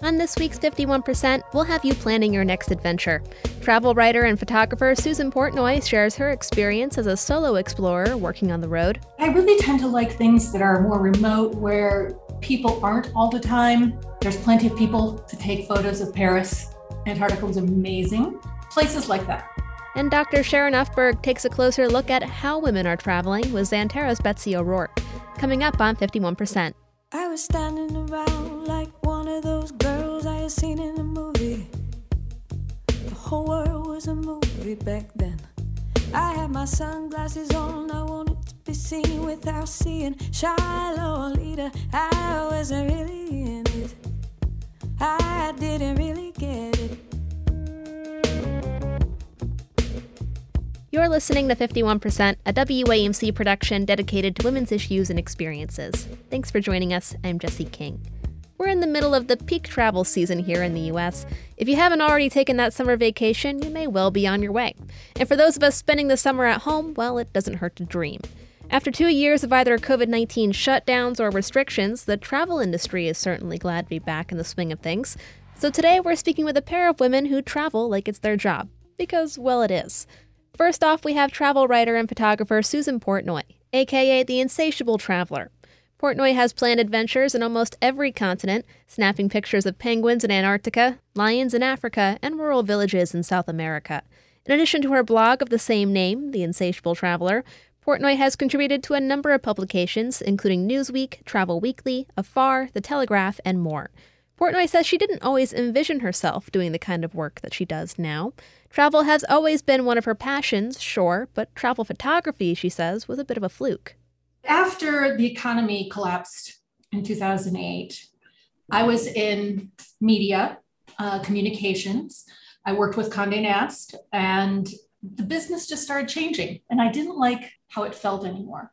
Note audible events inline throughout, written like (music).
On this week's 51%, we'll have you planning your next adventure. Travel writer and photographer Susan Portnoy shares her experience as a solo explorer working on the road. I really tend to like things that are more remote, where people aren't all the time. There's plenty of people to take photos of Paris. Antarctica was amazing. Places like that. And Dr. Sharon Ufberg takes a closer look at how women are traveling with Xanterra's Betsy O'Rourke. Coming up on 51%. I was standing around had seen in a movie. The whole world was a movie back then. I had my sunglasses on, I wanted to be seen without seeing Shiloh leader. I wasn't really in it. I didn't really get it. You're listening to 51%, a WAMC production dedicated to women's issues and experiences. Thanks for joining us. I'm Jesse King. We're in the middle of the peak travel season here in the US. If you haven't already taken that summer vacation, you may well be on your way. And for those of us spending the summer at home, well, it doesn't hurt to dream. After two years of either COVID 19 shutdowns or restrictions, the travel industry is certainly glad to be back in the swing of things. So today we're speaking with a pair of women who travel like it's their job. Because, well, it is. First off, we have travel writer and photographer Susan Portnoy, aka the Insatiable Traveler. Portnoy has planned adventures in almost every continent, snapping pictures of penguins in Antarctica, lions in Africa, and rural villages in South America. In addition to her blog of the same name, The Insatiable Traveler, Portnoy has contributed to a number of publications, including Newsweek, Travel Weekly, Afar, The Telegraph, and more. Portnoy says she didn't always envision herself doing the kind of work that she does now. Travel has always been one of her passions, sure, but travel photography, she says, was a bit of a fluke. After the economy collapsed in 2008, I was in media, uh, communications. I worked with Condé Nast, and the business just started changing, and I didn't like how it felt anymore.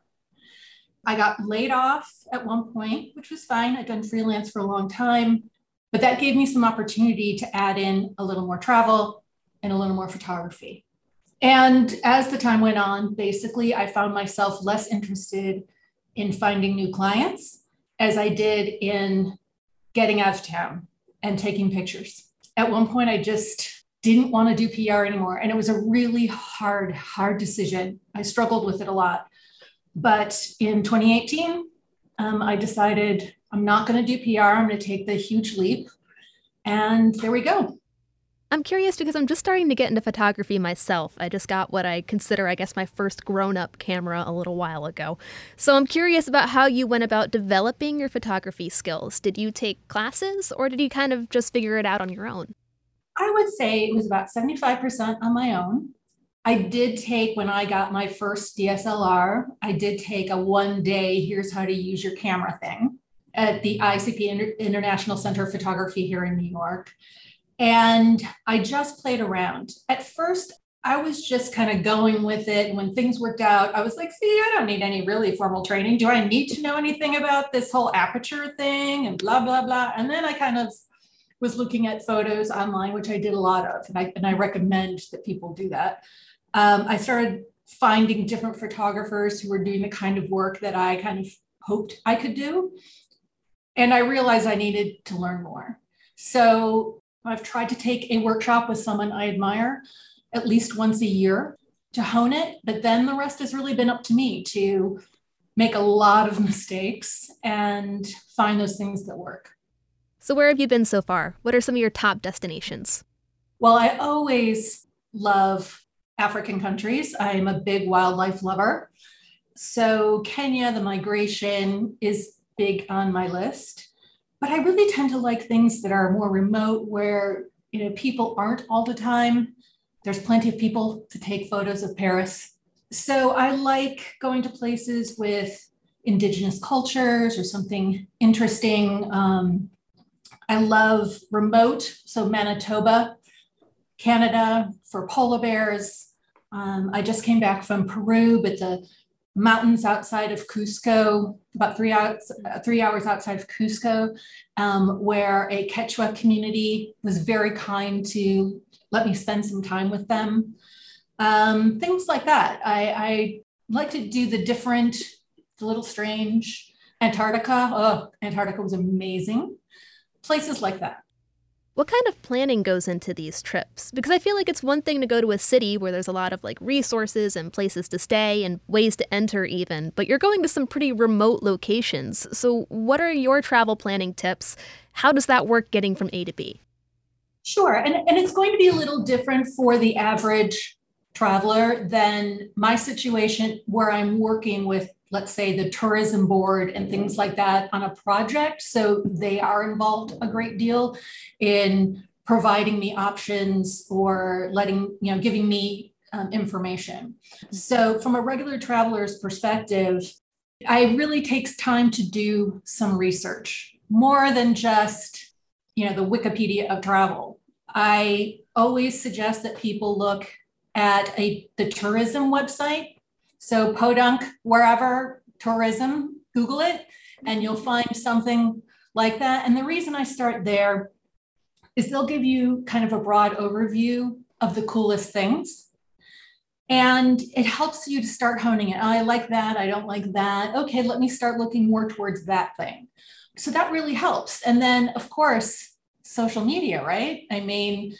I got laid off at one point, which was fine. I'd done freelance for a long time, but that gave me some opportunity to add in a little more travel, and a little more photography. And as the time went on, basically, I found myself less interested in finding new clients as I did in getting out of town and taking pictures. At one point, I just didn't want to do PR anymore. And it was a really hard, hard decision. I struggled with it a lot. But in 2018, um, I decided I'm not going to do PR. I'm going to take the huge leap. And there we go. I'm curious because I'm just starting to get into photography myself. I just got what I consider, I guess, my first grown up camera a little while ago. So I'm curious about how you went about developing your photography skills. Did you take classes or did you kind of just figure it out on your own? I would say it was about 75% on my own. I did take, when I got my first DSLR, I did take a one day, here's how to use your camera thing at the ICP International Center of Photography here in New York. And I just played around. At first, I was just kind of going with it. When things worked out, I was like, see, I don't need any really formal training. Do I need to know anything about this whole aperture thing and blah, blah, blah? And then I kind of was looking at photos online, which I did a lot of, and I, and I recommend that people do that. Um, I started finding different photographers who were doing the kind of work that I kind of hoped I could do. And I realized I needed to learn more. So I've tried to take a workshop with someone I admire at least once a year to hone it, but then the rest has really been up to me to make a lot of (laughs) mistakes and find those things that work. So, where have you been so far? What are some of your top destinations? Well, I always love African countries. I'm a big wildlife lover. So, Kenya, the migration is big on my list but I really tend to like things that are more remote where you know people aren't all the time. There's plenty of people to take photos of Paris. So I like going to places with indigenous cultures or something interesting. Um, I love remote, so Manitoba, Canada for polar bears. Um, I just came back from Peru, but the mountains outside of Cusco, about three hours, three hours outside of Cusco, um, where a Quechua community was very kind to let me spend some time with them. Um, things like that. I, I, like to do the different, the little strange. Antarctica, oh, Antarctica was amazing. places like that. What kind of planning goes into these trips? Because I feel like it's one thing to go to a city where there's a lot of like resources and places to stay and ways to enter, even, but you're going to some pretty remote locations. So, what are your travel planning tips? How does that work getting from A to B? Sure. And, and it's going to be a little different for the average traveler than my situation where I'm working with let's say the tourism board and things like that on a project. So they are involved a great deal in providing me options or letting, you know, giving me um, information. So from a regular traveler's perspective, I really takes time to do some research more than just, you know, the Wikipedia of travel. I always suggest that people look at a the tourism website so Podunk, wherever, tourism, Google it, and you'll mm-hmm. find something like that. And the reason I start there is they'll give you kind of a broad overview of the coolest things. And it helps you to start honing it. I like that. I don't like that. Okay, let me start looking more towards that thing. So that really helps. And then, of course, social media, right? I mean,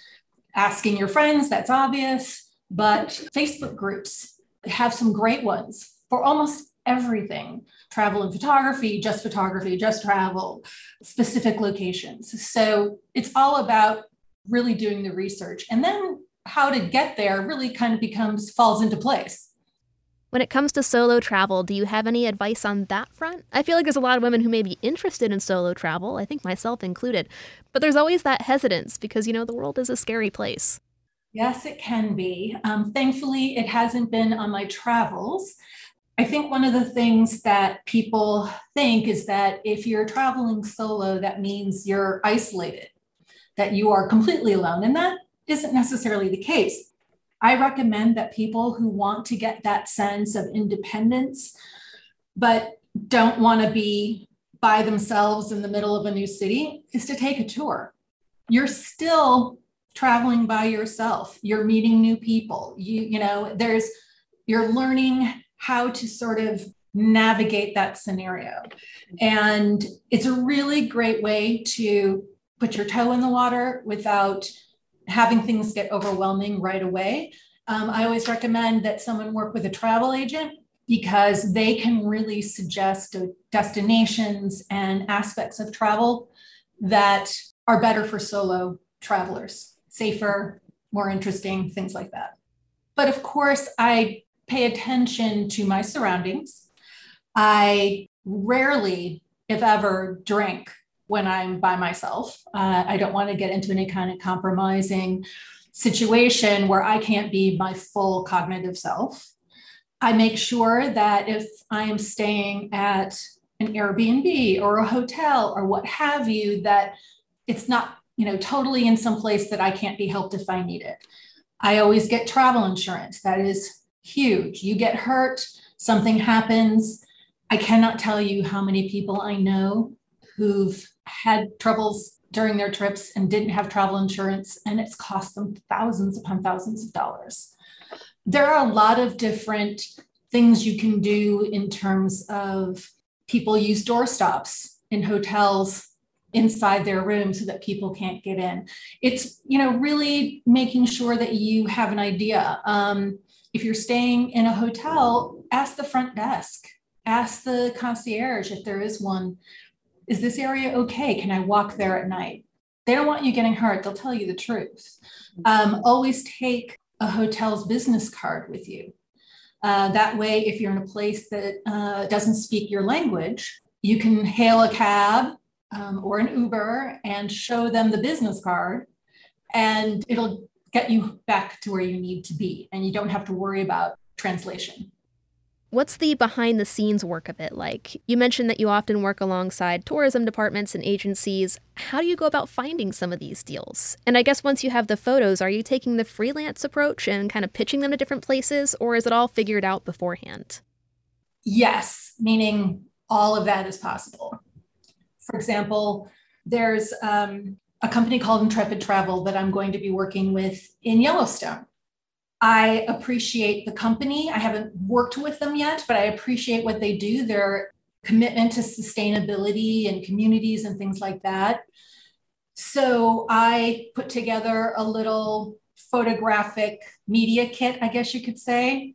asking your friends, that's obvious, but Facebook groups, have some great ones for almost everything travel and photography, just photography, just travel, specific locations. So it's all about really doing the research. And then how to get there really kind of becomes falls into place. When it comes to solo travel, do you have any advice on that front? I feel like there's a lot of women who may be interested in solo travel, I think myself included, but there's always that hesitance because, you know, the world is a scary place. Yes, it can be. Um, thankfully, it hasn't been on my travels. I think one of the things that people think is that if you're traveling solo, that means you're isolated, that you are completely alone. And that isn't necessarily the case. I recommend that people who want to get that sense of independence, but don't want to be by themselves in the middle of a new city, is to take a tour. You're still traveling by yourself. You're meeting new people. You you know there's you're learning how to sort of navigate that scenario. And it's a really great way to put your toe in the water without having things get overwhelming right away. Um, i always recommend that someone work with a travel agent because they can really suggest destinations and aspects of travel that are better for solo travelers safer, more interesting, things like that. But of course, I pay attention to my surroundings. I rarely, if ever, drink when I'm by myself. Uh, I don't want to get into any kind of compromising situation where I can't be my full cognitive self. I make sure that if I am staying at an Airbnb or a hotel or what have you, that it's not you know, totally in some place that I can't be helped if I need it. I always get travel insurance. That is huge. You get hurt, something happens. I cannot tell you how many people I know who've had troubles during their trips and didn't have travel insurance, and it's cost them thousands upon thousands of dollars. There are a lot of different things you can do in terms of people use doorstops in hotels inside their room so that people can't get in. It's, you know, really making sure that you have an idea. Um, if you're staying in a hotel, ask the front desk, ask the concierge if there is one. Is this area okay? Can I walk there at night? They don't want you getting hurt. They'll tell you the truth. Um, always take a hotel's business card with you. Uh, that way, if you're in a place that uh, doesn't speak your language, you can hail a cab um, or an Uber and show them the business card, and it'll get you back to where you need to be. And you don't have to worry about translation. What's the behind the scenes work of it like? You mentioned that you often work alongside tourism departments and agencies. How do you go about finding some of these deals? And I guess once you have the photos, are you taking the freelance approach and kind of pitching them to different places, or is it all figured out beforehand? Yes, meaning all of that is possible. For example, there's um, a company called Intrepid Travel that I'm going to be working with in Yellowstone. I appreciate the company. I haven't worked with them yet, but I appreciate what they do, their commitment to sustainability and communities and things like that. So I put together a little photographic media kit, I guess you could say,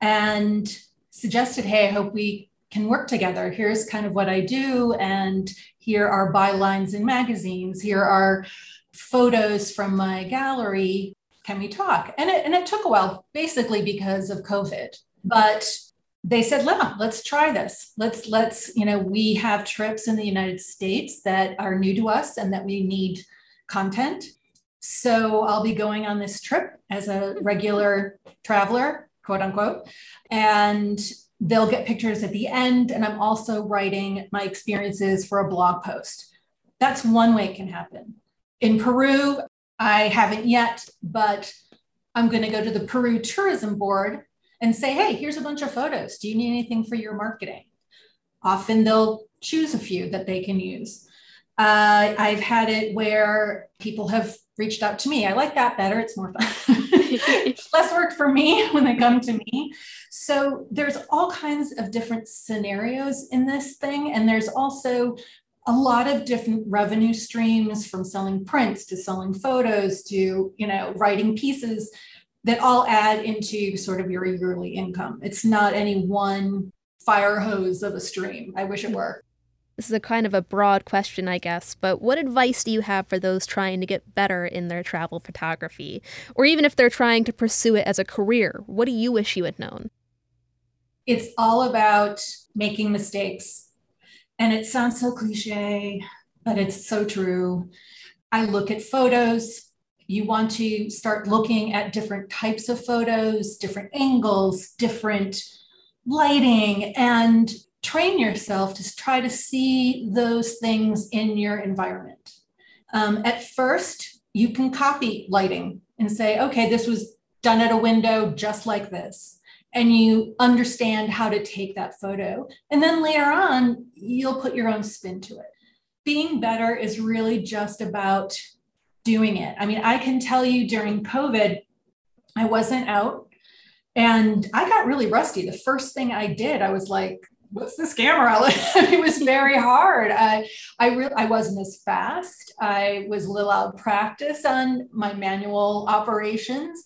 and suggested, hey, I hope we can work together. Here's kind of what I do. And here are bylines in magazines. Here are photos from my gallery. Can we talk? And it, and it took a while, basically because of COVID. But they said, "Yeah, let's try this. Let's let's you know we have trips in the United States that are new to us and that we need content. So I'll be going on this trip as a regular traveler, quote unquote, and they'll get pictures at the end. And I'm also writing my experiences for a blog post. That's one way it can happen. In Peru, I haven't yet, but I'm going to go to the Peru Tourism Board and say, hey, here's a bunch of photos. Do you need anything for your marketing? Often they'll choose a few that they can use. Uh, I've had it where people have reached out to me. I like that better. It's more fun. (laughs) (laughs) Less work for me (laughs) when they come to me. So there's all kinds of different scenarios in this thing. And there's also a lot of different revenue streams from selling prints to selling photos to, you know, writing pieces that all add into sort of your yearly income. It's not any one fire hose of a stream. I wish it were. This is a kind of a broad question, I guess, but what advice do you have for those trying to get better in their travel photography? Or even if they're trying to pursue it as a career, what do you wish you had known? It's all about making mistakes. And it sounds so cliche, but it's so true. I look at photos you want to start looking at different types of photos, different angles, different lighting, and train yourself to try to see those things in your environment. Um, at first, you can copy lighting and say, okay, this was done at a window just like this. And you understand how to take that photo. And then later on, you'll put your own spin to it. Being better is really just about doing it. I mean, I can tell you during COVID, I wasn't out and I got really rusty. The first thing I did, I was like, what's this camera? (laughs) it was very hard. I I really I wasn't as fast. I was a little out of practice on my manual operations.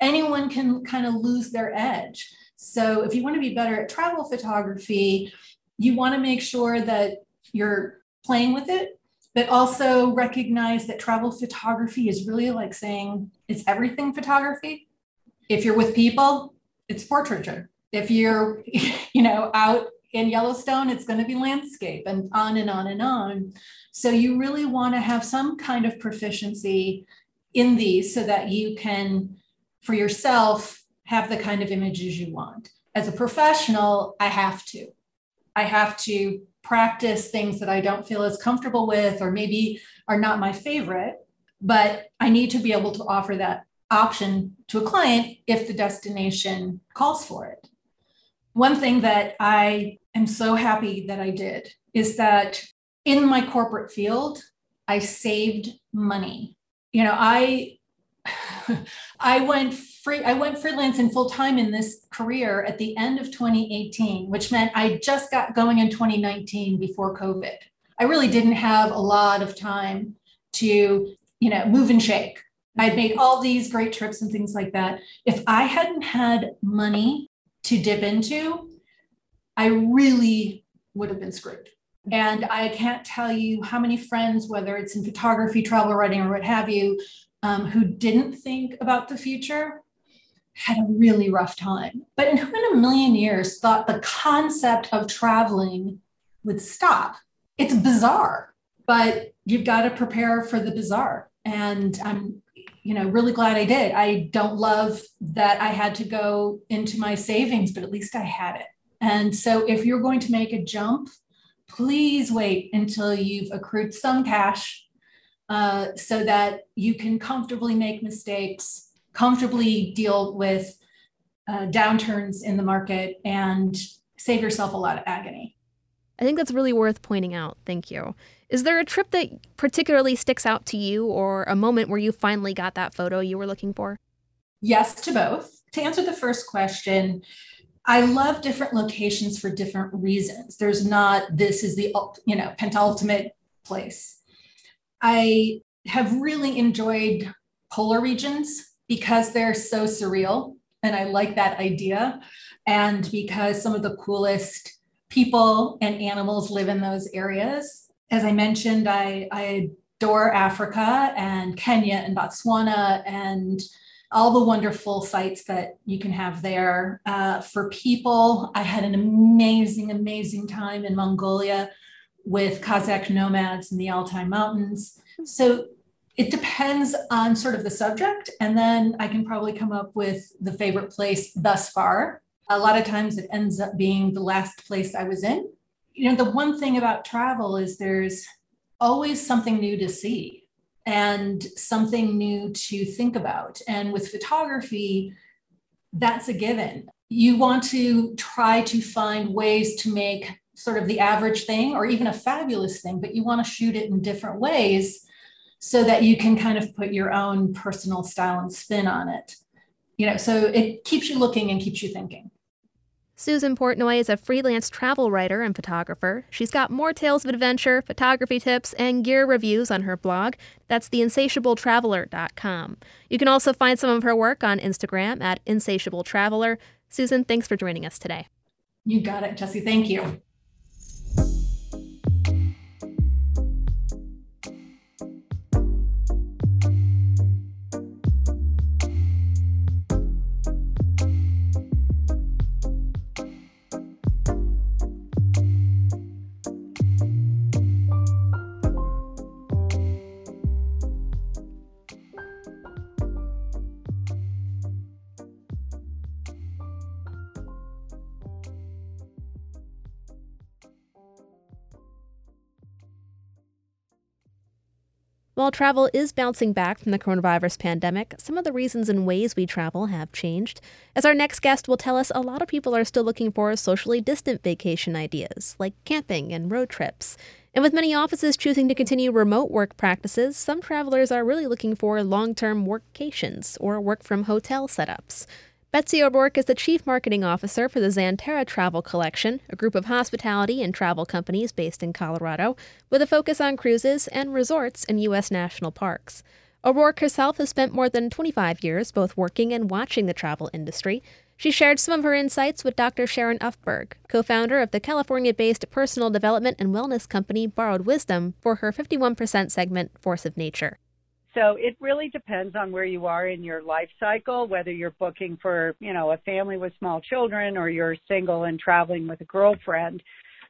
Anyone can kind of lose their edge. So if you want to be better at travel photography, you want to make sure that you're playing with it but also recognize that travel photography is really like saying it's everything photography. If you're with people, it's portraiture. If you're, (laughs) you know, out in Yellowstone, it's going to be landscape and on and on and on. So you really want to have some kind of proficiency in these so that you can, for yourself, have the kind of images you want. As a professional, I have to. I have to practice things that I don't feel as comfortable with, or maybe are not my favorite, but I need to be able to offer that option to a client if the destination calls for it. One thing that I am so happy that I did is that in my corporate field, I saved money. You know, I (laughs) I went free I went freelance and full time in this career at the end of 2018, which meant I just got going in 2019 before COVID. I really didn't have a lot of time to, you know, move and shake. I'd made all these great trips and things like that. If I hadn't had money to dip into, I really would have been screwed. And I can't tell you how many friends, whether it's in photography, travel writing, or what have you, um, who didn't think about the future had a really rough time. But who in a million years thought the concept of traveling would stop? It's bizarre, but you've got to prepare for the bizarre. And I'm, you know, really glad I did. I don't love that I had to go into my savings, but at least I had it. And so if you're going to make a jump, please wait until you've accrued some cash uh, so that you can comfortably make mistakes, comfortably deal with uh, downturns in the market, and save yourself a lot of agony. I think that's really worth pointing out. Thank you. Is there a trip that particularly sticks out to you or a moment where you finally got that photo you were looking for? Yes, to both. To answer the first question, I love different locations for different reasons. There's not this is the you know pentultimate place I have really enjoyed polar regions because they're so surreal. And I like that idea. And because some of the coolest people and animals live in those areas. As I mentioned, I, I adore Africa and Kenya and Botswana and all the wonderful sites that you can have there. Uh, for people, I had an amazing, amazing time in Mongolia with Kazakh nomads in the Altai Mountains. So it depends on sort of the subject. And then I can probably come up with the favorite place thus far. A lot of times it ends up being the last place I was in. You know, the one thing about travel is there's always something new to see and something new to think about. And with photography, that's a given. You want to try to find ways to make sort of the average thing or even a fabulous thing, but you want to shoot it in different ways so that you can kind of put your own personal style and spin on it. You know, so it keeps you looking and keeps you thinking. Susan Portnoy is a freelance travel writer and photographer. She's got more tales of adventure, photography tips, and gear reviews on her blog. That's theinsatiabletraveler.com. You can also find some of her work on Instagram at insatiabletraveler. Susan, thanks for joining us today. You got it, Jesse. Thank you. While travel is bouncing back from the coronavirus pandemic, some of the reasons and ways we travel have changed. As our next guest will tell us, a lot of people are still looking for socially distant vacation ideas, like camping and road trips. And with many offices choosing to continue remote work practices, some travelers are really looking for long term workcations or work from hotel setups. Betsy O'Rourke is the Chief Marketing Officer for the Xanterra Travel Collection, a group of hospitality and travel companies based in Colorado, with a focus on cruises and resorts in U.S. national parks. O'Rourke herself has spent more than 25 years both working and watching the travel industry. She shared some of her insights with Dr. Sharon Ufberg, co founder of the California based personal development and wellness company Borrowed Wisdom, for her 51% segment Force of Nature. So it really depends on where you are in your life cycle, whether you're booking for, you know, a family with small children or you're single and traveling with a girlfriend.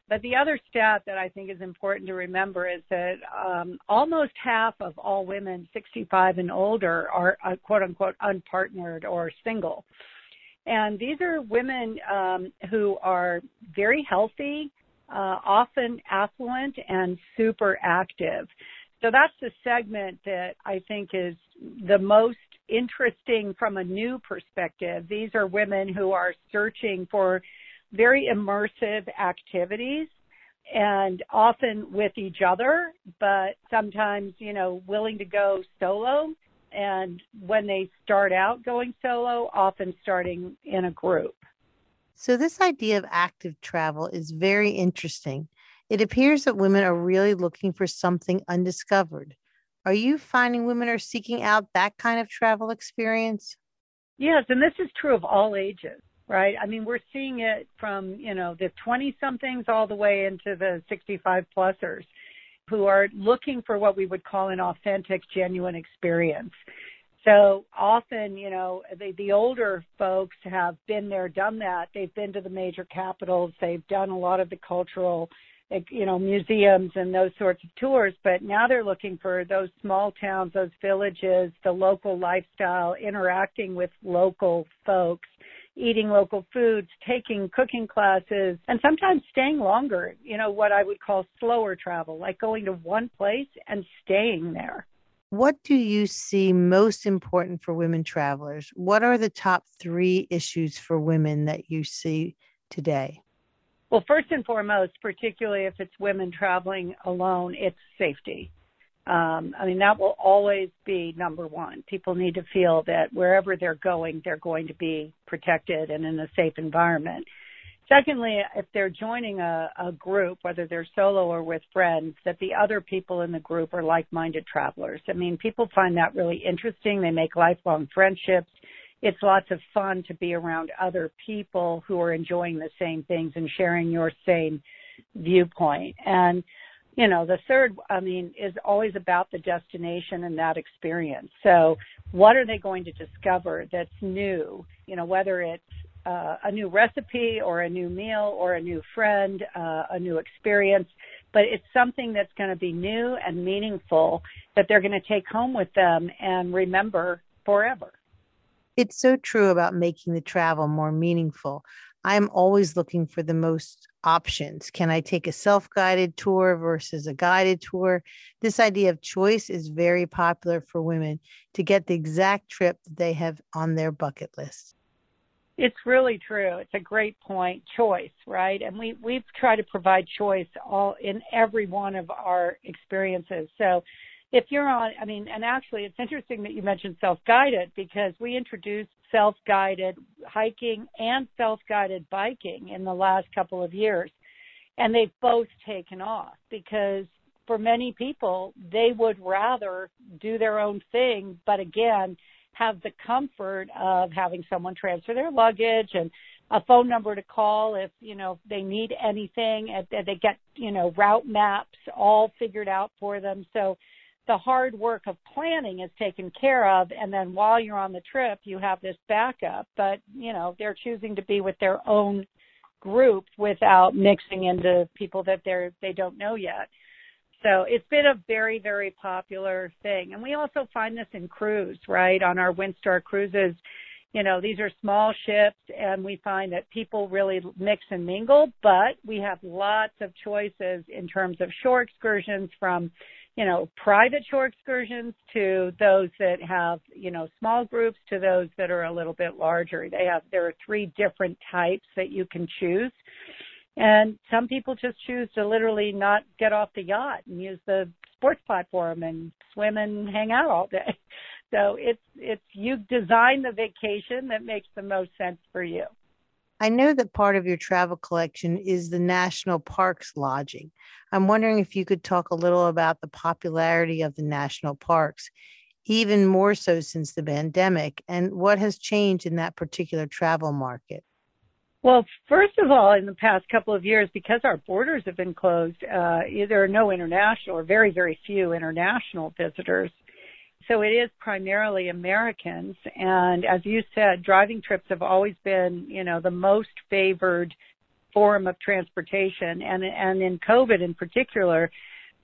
But the other stat that I think is important to remember is that um, almost half of all women 65 and older are uh, quote unquote unpartnered or single. And these are women um, who are very healthy, uh, often affluent, and super active. So that's the segment that I think is the most interesting from a new perspective. These are women who are searching for very immersive activities and often with each other, but sometimes, you know, willing to go solo. And when they start out going solo, often starting in a group. So, this idea of active travel is very interesting. It appears that women are really looking for something undiscovered. Are you finding women are seeking out that kind of travel experience? Yes, and this is true of all ages, right? I mean, we're seeing it from, you know, the 20 somethings all the way into the 65 plusers who are looking for what we would call an authentic, genuine experience. So often, you know, the, the older folks have been there, done that. They've been to the major capitals. They've done a lot of the cultural you know museums and those sorts of tours but now they're looking for those small towns those villages the local lifestyle interacting with local folks eating local foods taking cooking classes and sometimes staying longer you know what i would call slower travel like going to one place and staying there. What do you see most important for women travelers? What are the top 3 issues for women that you see today well, first and foremost, particularly if it's women traveling alone, it's safety. Um, I mean, that will always be number one. People need to feel that wherever they're going, they're going to be protected and in a safe environment. Secondly, if they're joining a, a group, whether they're solo or with friends, that the other people in the group are like-minded travelers. I mean, people find that really interesting. They make lifelong friendships. It's lots of fun to be around other people who are enjoying the same things and sharing your same viewpoint. And you know, the third, I mean, is always about the destination and that experience. So, what are they going to discover that's new? You know, whether it's uh, a new recipe or a new meal or a new friend, uh, a new experience, but it's something that's going to be new and meaningful that they're going to take home with them and remember forever. It's so true about making the travel more meaningful. I'm always looking for the most options. Can I take a self guided tour versus a guided tour? This idea of choice is very popular for women to get the exact trip that they have on their bucket list. It's really true. It's a great point. Choice, right? And we we've tried to provide choice all in every one of our experiences. So if you're on, I mean, and actually, it's interesting that you mentioned self-guided because we introduced self-guided hiking and self-guided biking in the last couple of years, and they've both taken off because for many people they would rather do their own thing, but again, have the comfort of having someone transfer their luggage and a phone number to call if you know they need anything. And they get you know route maps all figured out for them. So the hard work of planning is taken care of and then while you're on the trip you have this backup. But you know they're choosing to be with their own group without mixing into people that they're they don't know yet. So it's been a very very popular thing. And we also find this in cruise right? On our windstar cruises you know these are small ships and we find that people really mix and mingle but we have lots of choices in terms of shore excursions from you know, private shore excursions to those that have, you know, small groups to those that are a little bit larger. They have, there are three different types that you can choose. And some people just choose to literally not get off the yacht and use the sports platform and swim and hang out all day. (laughs) So it's, it's, you design the vacation that makes the most sense for you. I know that part of your travel collection is the national parks lodging. I'm wondering if you could talk a little about the popularity of the national parks, even more so since the pandemic, and what has changed in that particular travel market. Well, first of all, in the past couple of years, because our borders have been closed, uh, there are no international or very, very few international visitors so it is primarily Americans. And as you said, driving trips have always been, you know, the most favored form of transportation. And, and in COVID in particular,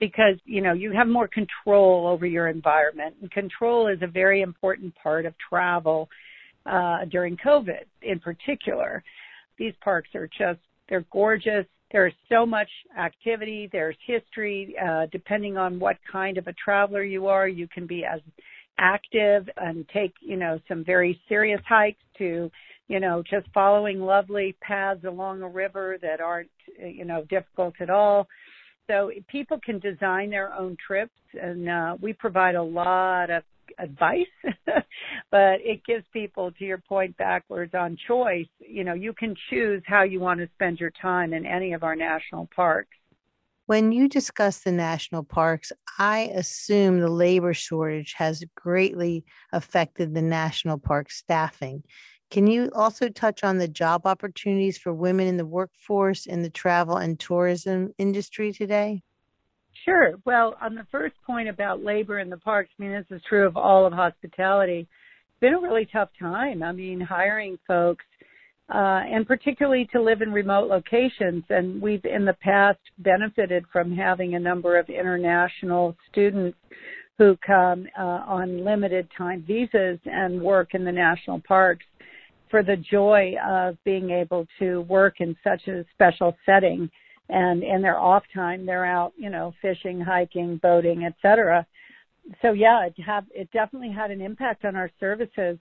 because, you know, you have more control over your environment. And control is a very important part of travel, uh, during COVID in particular. These parks are just, they're gorgeous. There's so much activity. There's history. Uh, depending on what kind of a traveler you are, you can be as active and take, you know, some very serious hikes to, you know, just following lovely paths along a river that aren't, you know, difficult at all. So people can design their own trips and uh, we provide a lot of advice, (laughs) but it gives people, to your point backwards on choice, you know, you can choose how you want to spend your time in any of our national parks. When you discuss the national parks, I assume the labor shortage has greatly affected the national park staffing. Can you also touch on the job opportunities for women in the workforce in the travel and tourism industry today? Sure. Well, on the first point about labor in the parks, I mean, this is true of all of hospitality. It's been a really tough time. I mean, hiring folks, uh, and particularly to live in remote locations. And we've in the past benefited from having a number of international students who come uh, on limited time visas and work in the national parks for the joy of being able to work in such a special setting and in their off time they're out you know fishing hiking boating etc so yeah it have it definitely had an impact on our services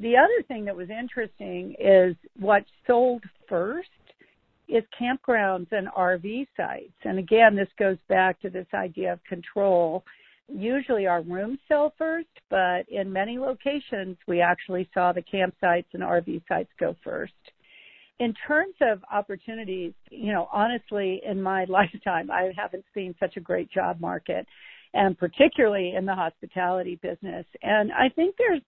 the other thing that was interesting is what sold first is campgrounds and RV sites. And again, this goes back to this idea of control. Usually our rooms sell first, but in many locations we actually saw the campsites and RV sites go first. In terms of opportunities, you know, honestly, in my (laughs) lifetime, I haven't seen such a great job market, and particularly in the hospitality business. And I think there's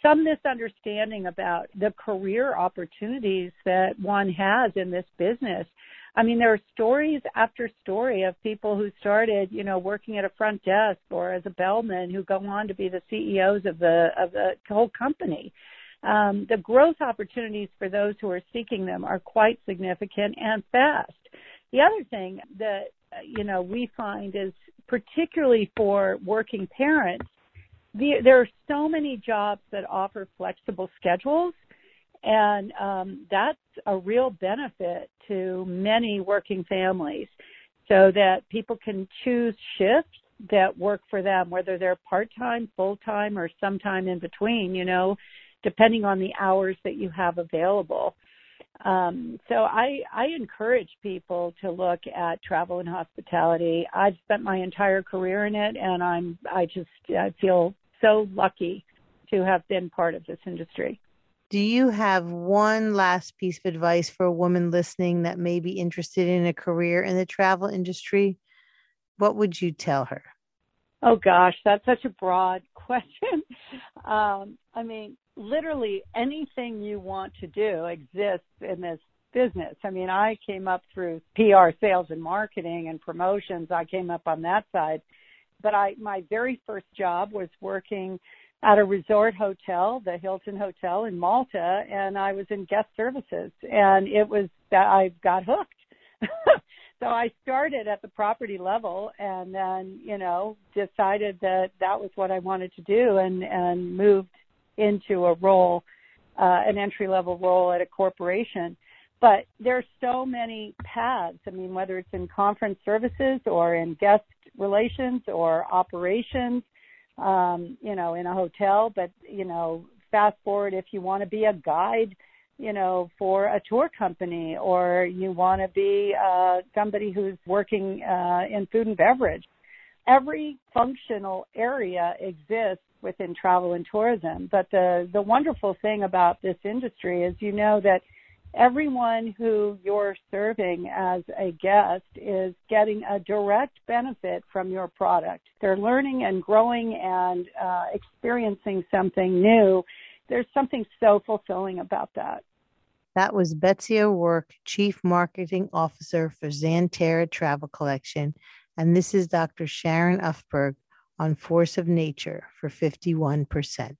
some misunderstanding about the career opportunities that one has in this business. I mean, there are stories after story of people who started, you know, working at a front desk or as a bellman who go on to be the CEOs of the of the whole company um, the growth opportunities for those who are seeking them are quite significant and fast. The other thing that you know we find is particularly for working parents, the, there are so many jobs that offer flexible schedules, and um, that's a real benefit to many working families, so that people can choose shifts that work for them, whether they're part time, full time, or sometime in between. You know, depending on the hours that you have available. Um, so I, I encourage people to look at travel and hospitality. I've spent my entire career in it, and I'm I just I feel so lucky to have been part of this industry. Do you have one last piece of advice for a woman listening that may be interested in a career in the travel industry? What would you tell her? Oh gosh, that's such a broad (laughs) question. Um, I mean, literally anything you want to do exists in this business. I mean, I came up through PR sales and marketing and promotions. I came up on that side. But I my very first job was working at a resort hotel, the Hilton Hotel in Malta, and I was in guest services and it was that I got hooked. (laughs) so I started at the property level and then, you know, decided that that was what I wanted to do and and moved into a role, uh, an entry level role at a corporation. But there's so many paths. I mean, whether it's in conference services or in guest relations or operations, um, you know, in a hotel. But you know, fast forward if you want to be a guide, you know, for a tour company, or you want to be uh, somebody who's working uh, in food and beverage. Every functional area exists within travel and tourism. But the, the wonderful thing about this industry is you know that everyone who you're serving as a guest is getting a direct benefit from your product. They're learning and growing and uh, experiencing something new. There's something so fulfilling about that. That was Betsy O'Rourke, Chief Marketing Officer for Xanterra Travel Collection. And this is Dr. Sharon Ufberg, on Force of Nature for 51%.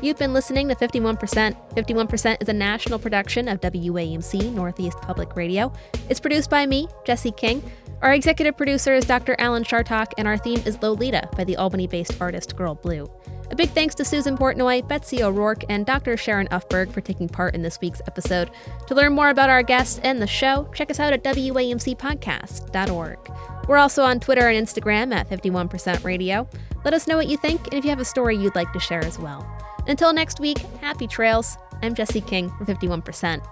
You've been listening to 51%. 51% is a national production of WAMC Northeast Public Radio. It's produced by me, Jesse King. Our executive producer is Dr. Alan Chartock, and our theme is Lolita by the Albany based artist Girl Blue. A big thanks to Susan Portnoy, Betsy O'Rourke, and Dr. Sharon Ufberg for taking part in this week's episode. To learn more about our guests and the show, check us out at WAMCpodcast.org. We're also on Twitter and Instagram at 51% Radio. Let us know what you think and if you have a story you'd like to share as well. Until next week, happy trails. I'm Jesse King for 51%.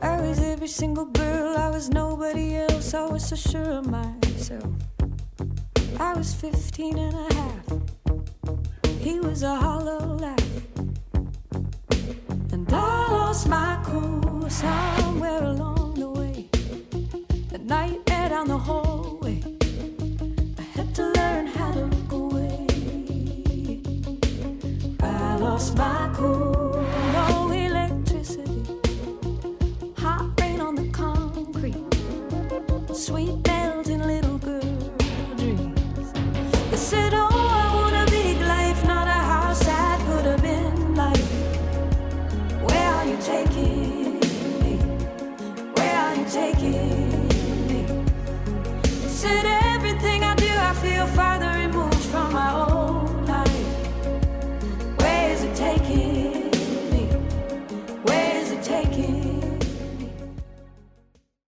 I was every single girl, I was nobody else, I was so sure of myself. I was 15 and a half, he was a hollow laugh. And I lost my cool somewhere along nightmare down the hallway. I I lost